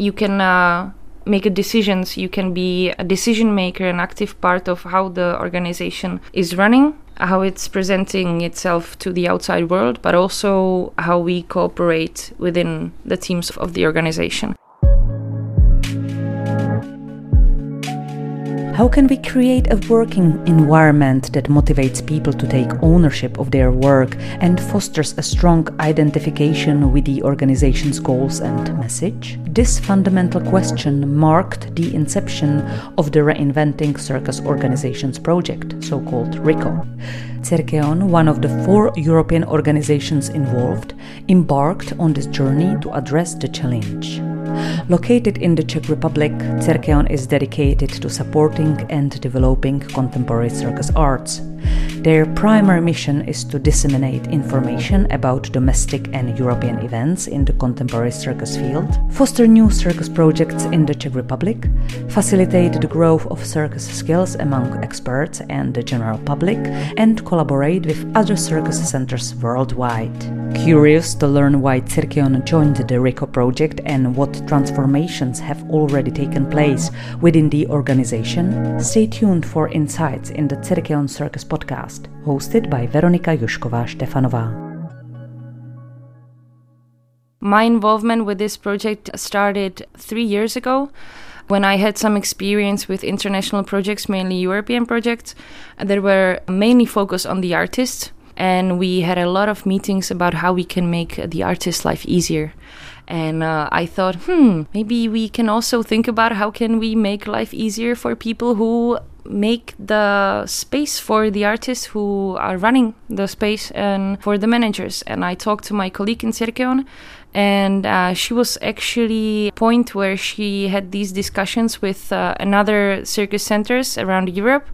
you can uh, make decisions. You can be a decision maker an active part of how the organization is running how it's presenting itself to the outside world but also how we cooperate within the teams of the organization How can we create a working environment that motivates people to take ownership of their work and fosters a strong identification with the organization's goals and message? This fundamental question marked the inception of the Reinventing Circus Organizations project, so called RICO. Cirqueon, one of the four European organizations involved, embarked on this journey to address the challenge. Located in the Czech Republic, Cirqueon is dedicated to supporting and developing contemporary circus arts. Their primary mission is to disseminate information about domestic and European events in the contemporary circus field, foster new circus projects in the Czech Republic, facilitate the growth of circus skills among experts and the general public, and collaborate with other circus centers worldwide. Curious to learn why Cirqueon joined the RICO project and what transformations have already taken place within the organization, stay tuned for insights in the Cirqueon Circus podcast, hosted by Veronika Jošková Štefanová. My involvement with this project started three years ago when I had some experience with international projects, mainly European projects, that were mainly focused on the artist. And we had a lot of meetings about how we can make the artist's life easier. And uh, I thought, hmm, maybe we can also think about how can we make life easier for people who make the space for the artists who are running the space and for the managers. And I talked to my colleague in Cirqueon, and uh, she was actually point where she had these discussions with uh, another circus centers around Europe.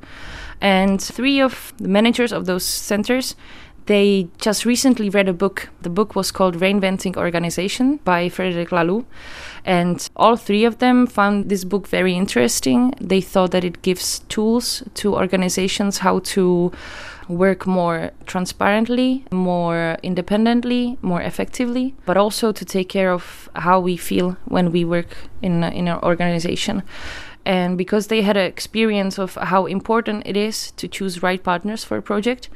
And three of the managers of those centers they just recently read a book. The book was called Reinventing Organization by Frederic Laloux. And all three of them found this book very interesting. They thought that it gives tools to organizations how to work more transparently, more independently, more effectively, but also to take care of how we feel when we work in in our organization. And because they had an experience of how important it is to choose right partners for a project,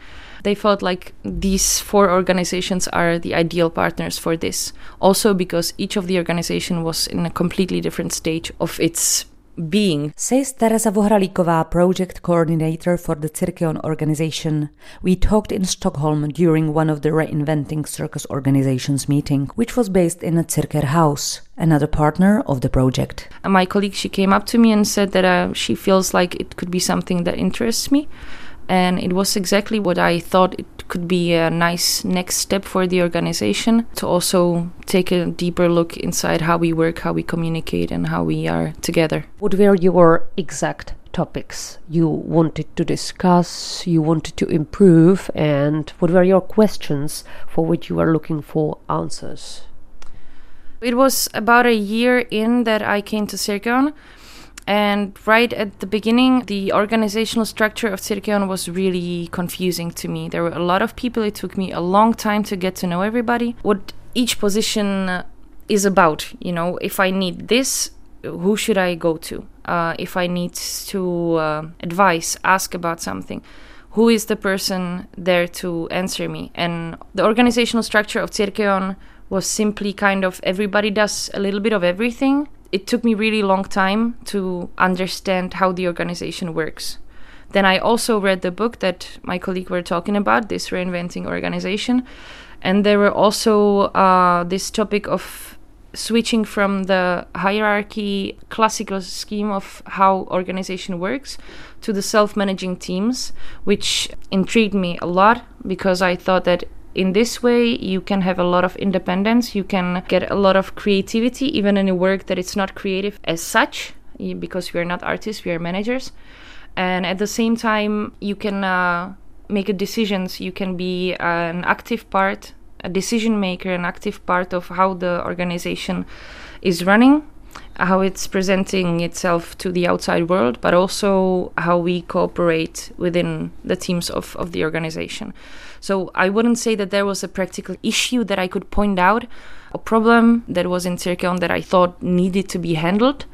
they felt like these four organizations are the ideal partners for this. Also because each of the organization was in a completely different stage of its being. Says Teresa Vohralíková, project coordinator for the Cirqueon organization. We talked in Stockholm during one of the Reinventing Circus organizations meeting, which was based in a Cirker house, another partner of the project. My colleague, she came up to me and said that uh, she feels like it could be something that interests me and it was exactly what I thought it could be a nice next step for the organization to also take a deeper look inside how we work, how we communicate, and how we are together. What were your exact topics you wanted to discuss, you wanted to improve, and what were your questions for which you were looking for answers? It was about a year in that I came to Cirqueon and right at the beginning, the organizational structure of Cirqueon was really confusing to me. There were a lot of people. It took me a long time to get to know everybody. What each position is about, you know, if I need this, who should I go to? Uh, if I need to uh, advise, ask about something, who is the person there to answer me? And the organizational structure of Cirqueon was simply kind of everybody does a little bit of everything it took me really long time to understand how the organization works. Then I also read the book that my colleague were talking about, this reinventing organization, and there were also uh, this topic of switching from the hierarchy classical scheme of how organization works to the self-managing teams which intrigued me a lot because i thought that in this way you can have a lot of independence you can get a lot of creativity even in a work that it's not creative as such because we are not artists we are managers. And at the same time you can uh, make decisions. You can be an active part a decision maker an active part of how the organization is running how it's presenting itself to the outside world but also how we cooperate within the teams of, of the organization so I wouldn't say that there was a practical issue that I could point out. a problem that was in Cirqueon that I thought needed to be handled,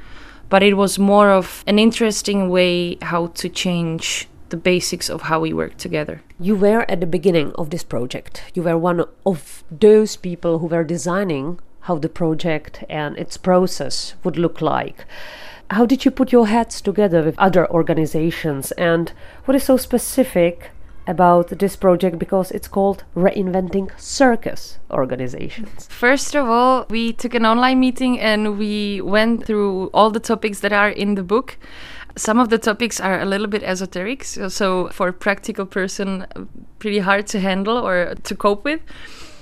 but it was more of an interesting way how to change the basics of how we work together. You were at the beginning of this project. You were one of those people who were designing how the project and its process would look like. How did you put your heads together with other organizations and what is so specific about this project because it's called Reinventing Circus Organizations. First of all, we took an online meeting and we went through all the topics that are in the book. Some of the topics are a little bit esoteric, so, so for a practical person, uh, pretty hard to handle or to cope with.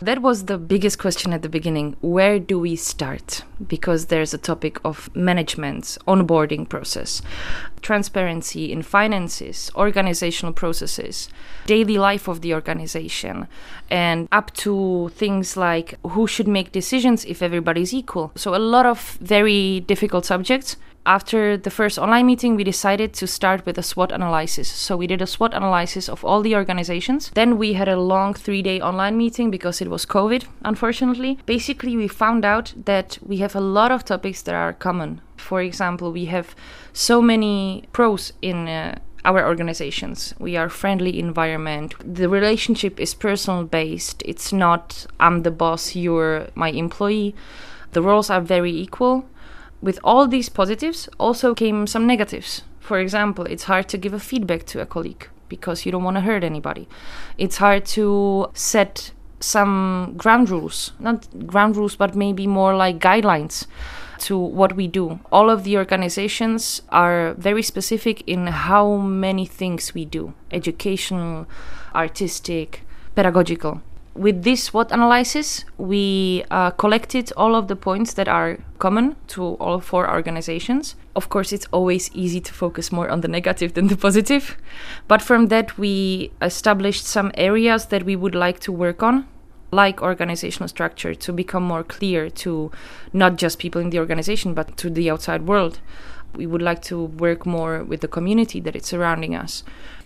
That was the biggest question at the beginning. Where do we start? Because there's a topic of management, onboarding process, transparency in finances, organizational processes, daily life of the organization, and up to things like who should make decisions if everybody's equal. So, a lot of very difficult subjects after the first online meeting, we decided to start with a SWOT analysis. So we did a SWOT analysis of all the organizations. Then we had a long three day online meeting because it was COVID, unfortunately. Basically, we found out that we have a lot of topics that are common. For example, we have so many pros in. Uh, our organizations. We are friendly environment. The relationship is personal based. It's not I'm the boss, you're my employee. The roles are very equal with all these positives also came some negatives. For example, it's hard to give a feedback to a colleague because you don't want to hurt anybody. It's hard to set some ground rules, not ground rules, but maybe more like guidelines to what we do. All of the organizations are very specific in how many things we do educational, artistic, pedagogical with this SWOT analysis, we uh, collected all of the points that are common to all four organizations. Of course, it's always easy to focus more on the negative than the positive. But from that, we established some areas that we would like to work on, like organizational structure, to become more clear to not just people in the organization, but to the outside world. We would like to work more with the community that is surrounding us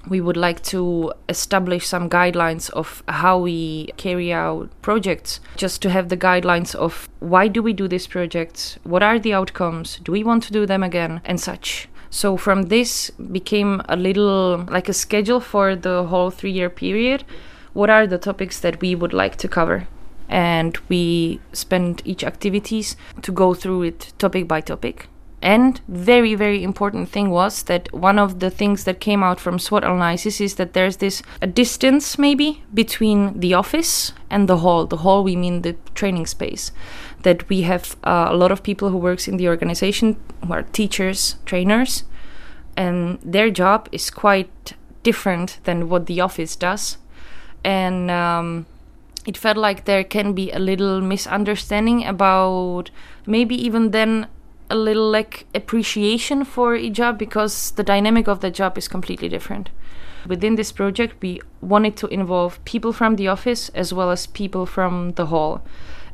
we would like to establish some guidelines of how we carry out projects just to have the guidelines of why do we do these projects what are the outcomes do we want to do them again and such. So from this became a little like a schedule for the whole 3 year period. What are the topics that we would like to cover? And we spend each activities to go through it topic by topic and very, very important thing was that one of the things that came out from SWOT analysis is that there's this a distance maybe between the office and the hall. The hall we mean the training space. That we have uh, a lot of people who works in the organization who are teachers, trainers, and their job is quite different than what the office does, and. Um, it felt like there can be a little misunderstanding about maybe even then a little like appreciation for a job because the dynamic of the job is completely different. Within this project, we wanted to involve people from the office as well as people from the hall.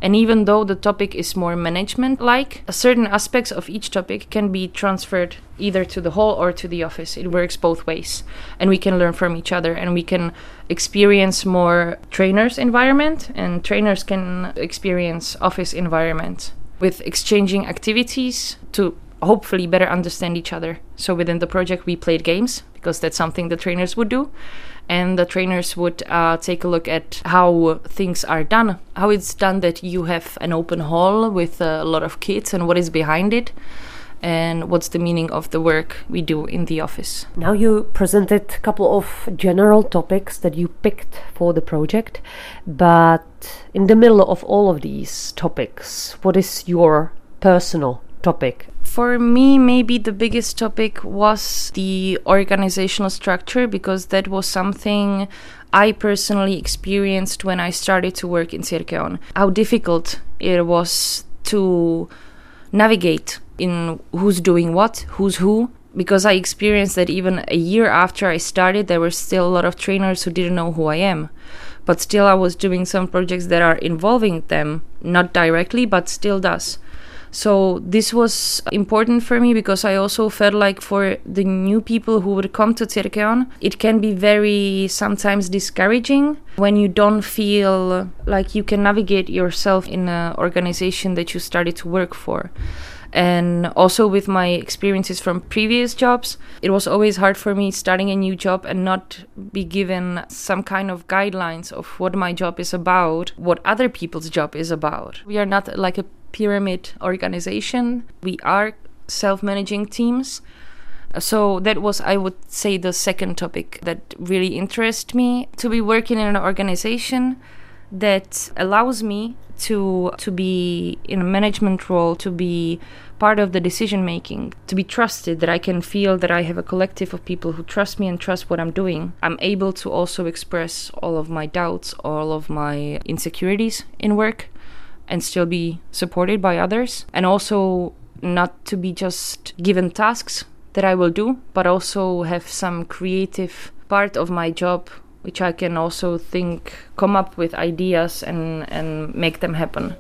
And even though the topic is more management like, certain aspects of each topic can be transferred either to the hall or to the office. It works both ways. And we can learn from each other and we can experience more trainers' environment, and trainers can experience office environment with exchanging activities to hopefully better understand each other. So within the project, we played games because that's something the trainers would do. And the trainers would uh, take a look at how things are done, how it's done that you have an open hall with a lot of kids and what is behind it and what's the meaning of the work we do in the office. Now you presented a couple of general topics that you picked for the project, but in the middle of all of these topics, what is your personal topic? For me, maybe the biggest topic was the organizational structure because that was something I personally experienced when I started to work in Cirqueon. How difficult it was to navigate in who's doing what, who's who. Because I experienced that even a year after I started, there were still a lot of trainers who didn't know who I am. But still, I was doing some projects that are involving them, not directly, but still does. So this was important for me because I also felt like for the new people who would come to Cirqueon, it can be very sometimes discouraging when you don't feel like you can navigate yourself in an organization that you started to work for. And also with my experiences from previous jobs, it was always hard for me starting a new job and not be given some kind of guidelines of what my job is about, what other people's job is about. We are not like a pyramid organization. We are self managing teams. So that was, I would say, the second topic that really interested me to be working in an organization that allows me to to be in a management role, to be part of the decision making, to be trusted, that I can feel that I have a collective of people who trust me and trust what I'm doing. I'm able to also express all of my doubts, all of my insecurities in work and still be supported by others and also not to be just given tasks that I will do but also have some creative part of my job which I can also think come up with ideas and and make them happen.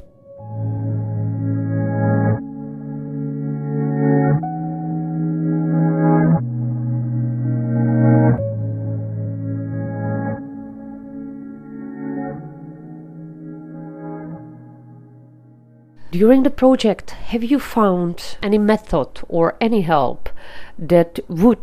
During the project, have you found any method or any help that would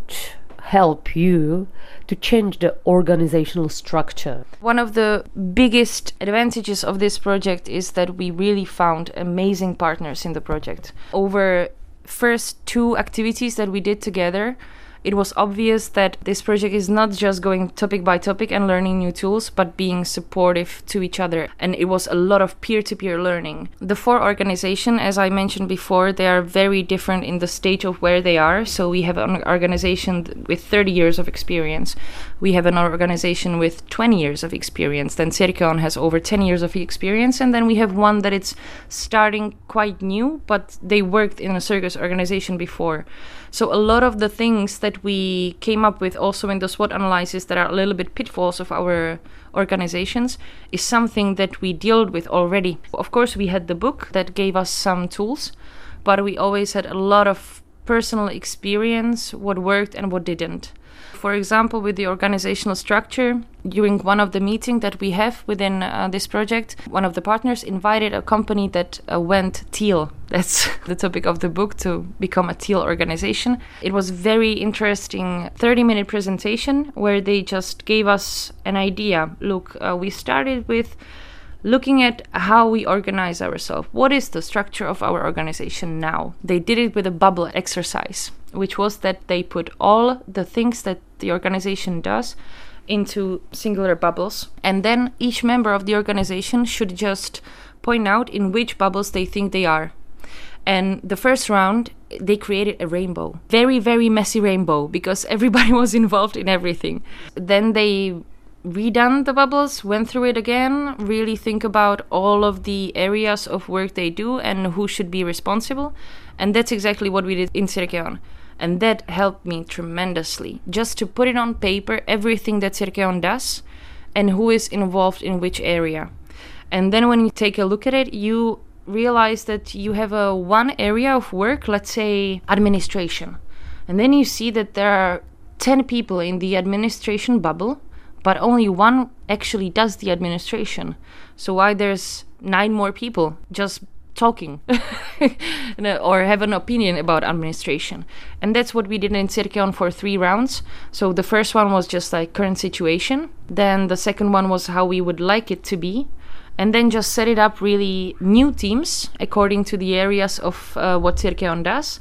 help you to change the organizational structure? One of the biggest advantages of this project is that we really found amazing partners in the project. Over first two activities that we did together, it was obvious that this project is not just going topic by topic and learning new tools, but being supportive to each other. And it was a lot of peer to peer learning. The four organizations, as I mentioned before, they are very different in the stage of where they are. So we have an organization with 30 years of experience. We have an organization with 20 years of experience. Then Cirqueon has over 10 years of experience. And then we have one that it's starting quite new, but they worked in a circus organization before. So a lot of the things that we came up with also in the SWOT analysis that are a little bit pitfalls of our organizations is something that we dealt with already. Of course, we had the book that gave us some tools, but we always had a lot of personal experience, what worked and what didn't for example, with the organizational structure, during one of the meetings that we have within uh, this project, one of the partners invited a company that uh, went teal. That's the topic of the book to become a teal organization. It was very interesting 30 minute presentation where they just gave us an idea. Look, uh, we started with looking at how we organize ourselves. What is the structure of our organization now? They did it with a bubble exercise, which was that they put all the things that the organization does into singular bubbles, and then each member of the organization should just point out in which bubbles they think they are. And the first round, they created a rainbow. Very, very messy rainbow because everybody was involved in everything. Then they redone the bubbles, went through it again, really think about all of the areas of work they do and who should be responsible. And that's exactly what we did in Cirqueon. And that helped me tremendously. Just to put it on paper, everything that Cirqueon does and who is involved in which area. And then when you take a look at it, you realize that you have a one area of work, let's say administration. And then you see that there are 10 people in the administration bubble but only one actually does the administration. So why there's nine more people just talking or have an opinion about administration. And that's what we did in Cirqueon for three rounds. So the first one was just like current situation. Then the second one was how we would like it to be. And then just set it up really new teams according to the areas of uh, what Cirqueon does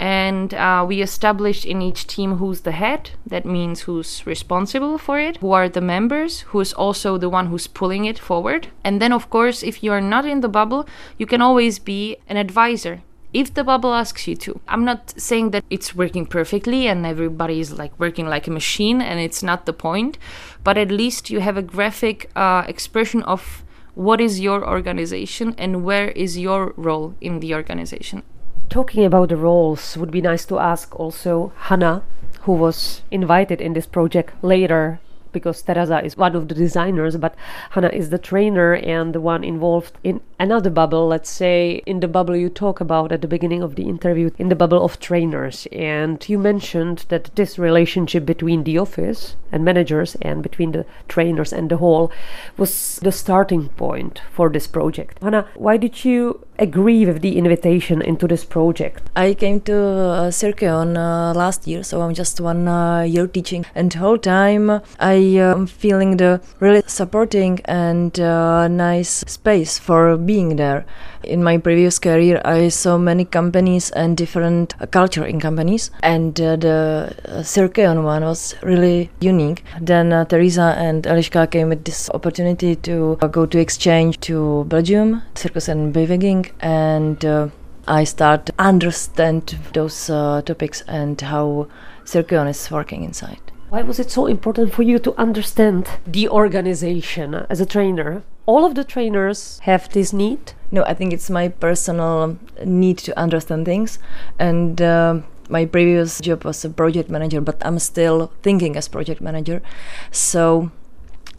and uh, we established in each team who's the head that means who's responsible for it who are the members who's also the one who's pulling it forward and then of course if you're not in the bubble you can always be an advisor if the bubble asks you to. I'm not saying that it's working perfectly and everybody is like working like a machine and it's not the point, but at least you have a graphic uh, expression of what is your organization and where is your role in the organization. Talking about the roles, would be nice to ask also Hannah, who was invited in this project later because Teresa is one of the designers, but Hannah is the trainer and the one involved in another bubble, let's say in the bubble you talk about at the beginning of the interview, in the bubble of trainers. And you mentioned that this relationship between the office and managers and between the trainers and the hall was the starting point for this project. Hannah, why did you agree with the invitation into this project? I came to uh, Cirqueon uh, last year, so I'm just one uh, year teaching, and whole time I am feeling the really supporting and uh, nice space for being there. In my previous career, I saw many companies and different uh, culture in companies, and uh, the uh, Cirqueon one was really unique. Then uh, Teresa and Eliška came with this opportunity to uh, go to exchange to Belgium, Circus in Beweging, and uh, I start understand those uh, topics and how Cirqueon is working inside. Why was it so important for you to understand the organization as a trainer? All of the trainers have this need. No, I think it's my personal need to understand things, and um my previous job was a project manager, but I'm still thinking as project manager, so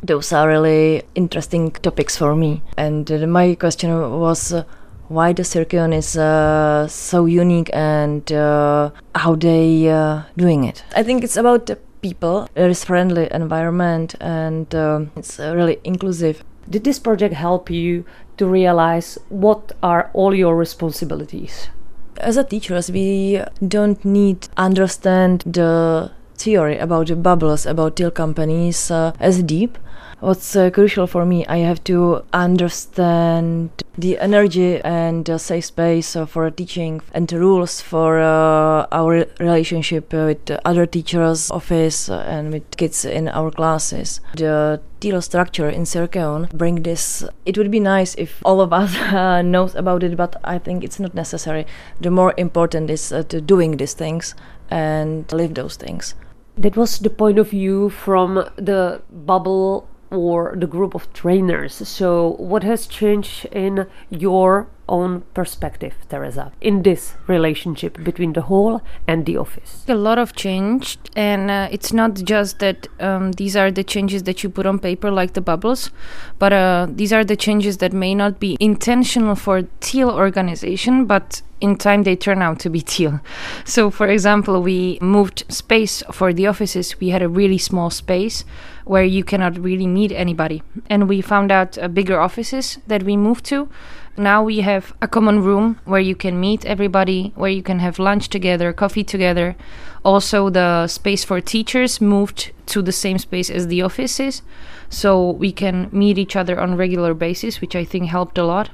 those are really interesting topics for me. And uh, my question was. Uh, why the Cirqueon is uh, so unique and uh, how they uh, doing it. I think it's about people. There is friendly environment and um, it's uh, really inclusive. Did this project help you to realize what are all your responsibilities? As a teachers, we don't need understand the theory about the bubbles about teal companies uh, as deep. What's uh, crucial for me, I have to understand the energy and uh, safe space uh, for teaching and the rules for uh, our relationship with other teachers, office, uh, and with kids in our classes. The teal structure in Cirqueon bring this. It would be nice if all of us knows about it, but I think it's not necessary. The more important is to doing these things and live those things. That was the point of view from the bubble or the group of trainers. So, what has changed in your own perspective, Teresa, in this relationship between the hall and the office? A lot of change, and uh, it's not just that um, these are the changes that you put on paper, like the bubbles, but uh, these are the changes that may not be intentional for teal organization, but in time they turn out to be teal. So, for example, we moved space for the offices. We had a really small space where you cannot really meet anybody, and we found out uh, bigger offices that we moved to. Now we have a common room where you can meet everybody, where you can have lunch together, coffee together. Also, the space for teachers moved to the same space as the offices, so we can meet each other on regular basis, which I think helped a lot.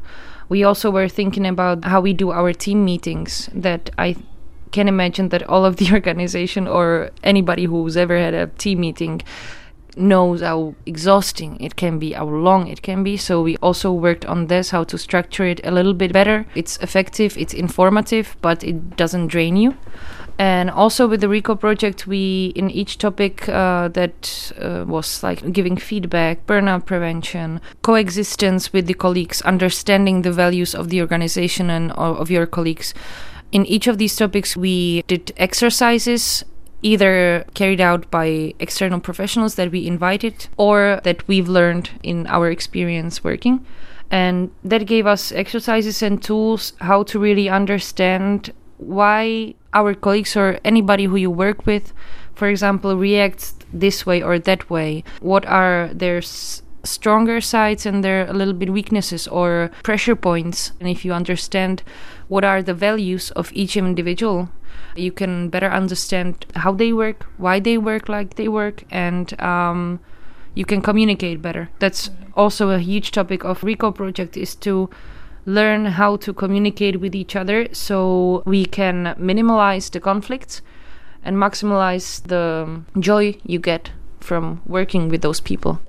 We also were thinking about how we do our team meetings. That I can imagine that all of the organization or anybody who's ever had a team meeting knows how exhausting it can be, how long it can be. So we also worked on this, how to structure it a little bit better. It's effective, it's informative, but it doesn't drain you. And also with the RICO project, we in each topic uh, that uh, was like giving feedback, burnout prevention, coexistence with the colleagues, understanding the values of the organization and of your colleagues. In each of these topics, we did exercises either carried out by external professionals that we invited or that we've learned in our experience working. And that gave us exercises and tools how to really understand why our colleagues or anybody who you work with, for example, reacts this way or that way. What are their stronger sides and their a little bit weaknesses or pressure points? And if you understand what are the values of each individual, you can better understand how they work, why they work like they work, and um, you can communicate better. That's also a huge topic of RICO project is to learn how to communicate with each other so we can minimize the conflicts and maximize the joy you get from working with those people.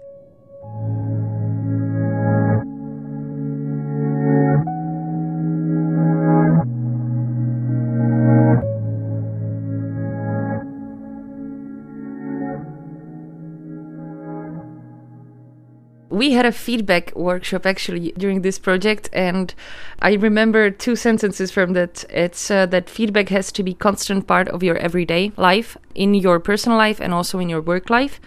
We had a feedback workshop actually during this project and i remember two sentences from that it's uh, that feedback has to be constant part of your everyday life in your personal life and also in your work life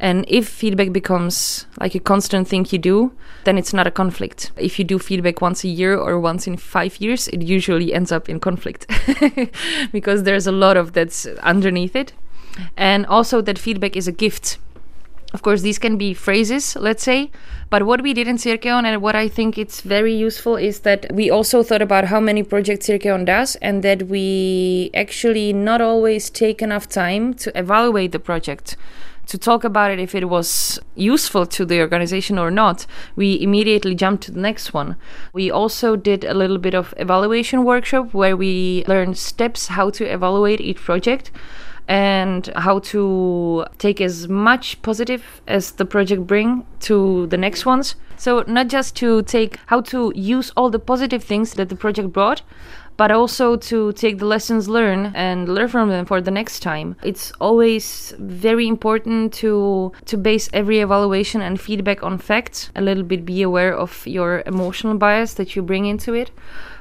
And if feedback becomes like a constant thing you do, then it's not a conflict. If you do feedback once a year or once in five years, it usually ends up in conflict because there's a lot of that's underneath it. And also, that feedback is a gift. Of course, these can be phrases, let's say, but what we did in Cirqueon and what I think it's very useful is that we also thought about how many projects Cirqueon does and that we actually not always take enough time to evaluate the project to talk about it if it was useful to the organization or not, we immediately jumped to the next one. We also did a little bit of evaluation workshop where we learned steps how to evaluate each project and how to take as much positive as the project bring to the next ones. So not just to take how to use all the positive things that the project brought but also to take the lessons learned and learn from them for the next time. It's always very important to to base every evaluation and feedback on facts a little bit be aware of your emotional bias that you bring into it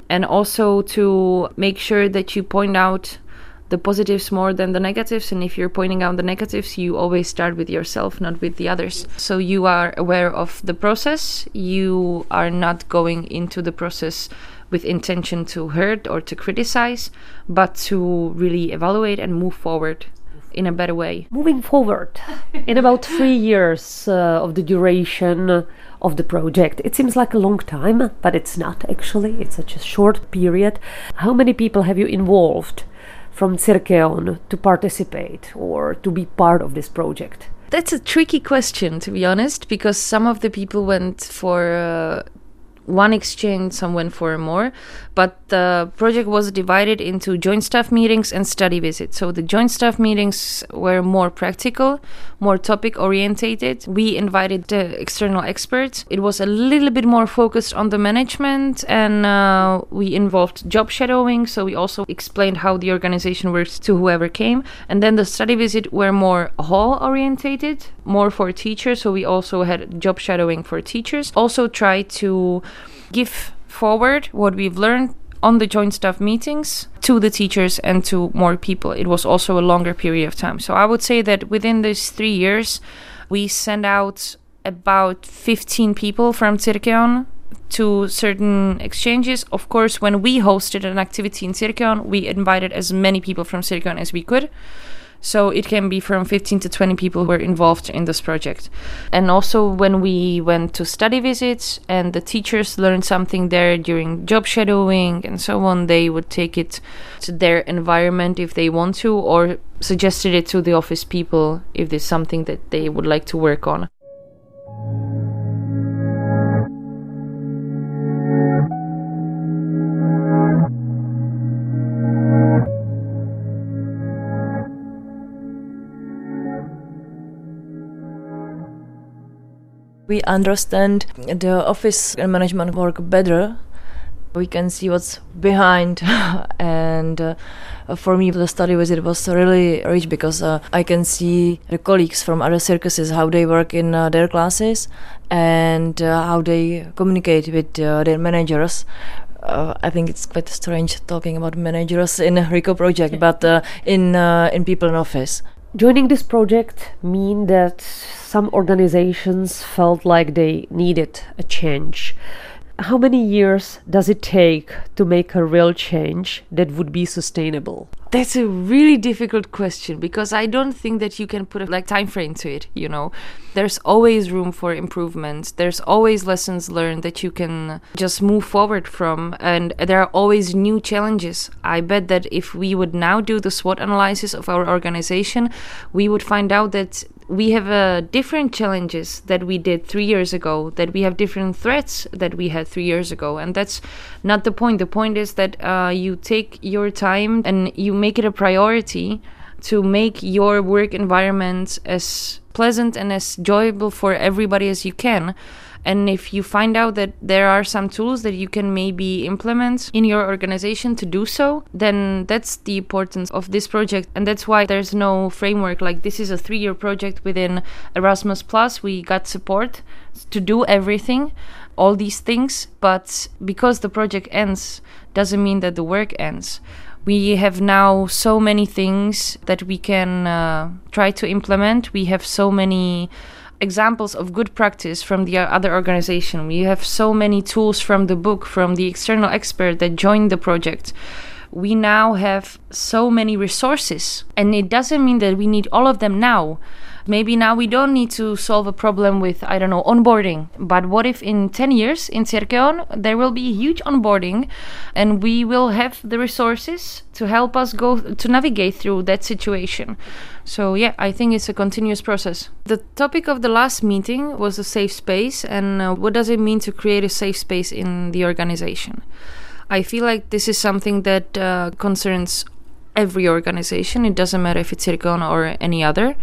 and also to make sure that you point out the positives more than the negatives. And if you're pointing out the negatives, you always start with yourself, not with the others. So you are aware of the process. You are not going into the process with intention to hurt or to criticize, but to really evaluate and move forward in a better way. Moving forward, in about three years uh, of the duration of the project, it seems like a long time, but it's not actually. It's such a short period. How many people have you involved? From Cirqueon to participate or to be part of this project? That's a tricky question, to be honest, because some of the people went for uh, one exchange, some went for more. But the project was divided into joint staff meetings and study visits. So the joint staff meetings were more practical, more topic orientated. We invited the external experts. It was a little bit more focused on the management, and uh, we involved job shadowing. So we also explained how the organization works to whoever came. And then the study visit were more hall orientated, more for teachers. So we also had job shadowing for teachers. Also try to give forward what we've learned on the joint staff meetings to the teachers and to more people. It was also a longer period of time. So I would say that within these three years, we sent out about 15 people from Cirqueon to certain exchanges. Of course, when we hosted an activity in Cirqueon, we invited as many people from Cirqueon as we could. So it can be from 15 to 20 people who are involved in this project. And also, when we went to study visits and the teachers learned something there during job shadowing and so on, they would take it to their environment if they want to, or suggested it to the office people if there's something that they would like to work on. We understand the office and management work better. We can see what's behind. And uh, for me the study visit was really rich because uh, i can see the colleagues from other circuses how they work in uh, their classes and uh, how they communicate with uh, their managers. Uh, I think it's quite strange talking about managers in a RICO project, but uh, in uh, in people in office. Joining this project mean that some organizations felt like they needed a change. How many years does it take to make a real change that would be sustainable? That's a really difficult question because I don't think that you can put a like time frame to it, you know. There's always room for improvement. There's always lessons learned that you can just move forward from and there are always new challenges. I bet that if we would now do the SWOT analysis of our organization, we would find out that we have uh, different challenges that we did three years ago, that we have different threats that we had three years ago. And that's not the point. The point is that uh, you take your time and you make it a priority to make your work environment as pleasant and as enjoyable for everybody as you can. And if you find out that there are some tools that you can maybe implement in your organization to do so, then that's the importance of this project. And that's why there's no framework. Like this is a three year project within Erasmus Plus. We got support to do everything all these things, but because the project ends doesn't mean that the work ends We have now so many things that we can uh, try to implement. We have so many examples of good practice from the other organization. We have so many tools from the book, from the external expert that joined the project. We now have so many resources, and it doesn't mean that we need all of them now. Maybe now we don't need to solve a problem with, I don't know, onboarding. But what if in 10 years in Cirqueon there will be huge onboarding and we will have the resources to help us go to navigate through that situation? So, yeah, I think it's a continuous process. The topic of the last meeting was a safe space and uh, what does it mean to create a safe space in the organization? I feel like this is something that uh, concerns every organization. It doesn't matter if it's Cirqueon or any other.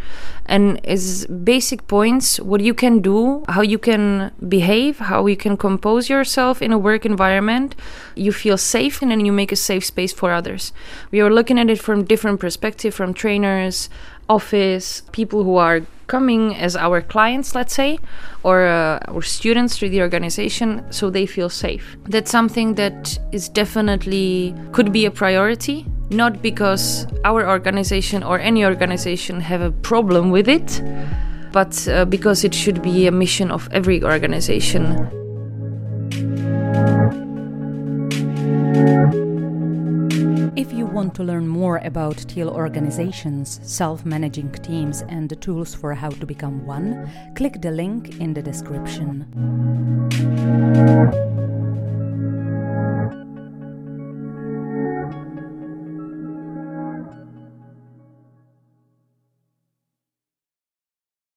And is basic points what you can do, how you can behave, how you can compose yourself in a work environment. You feel safe and then you make a safe space for others. We are looking at it from different perspective, from trainers, office, people who are coming as our clients, let's say, or uh, or students through the organization, so they feel safe. That's something that is definitely could be a priority. Not because our organization or any organization have a problem with it, but uh, because it should be a mission of every organization. If you want to learn more about teal organizations, self managing teams, and the tools for how to become one, click the link in the description.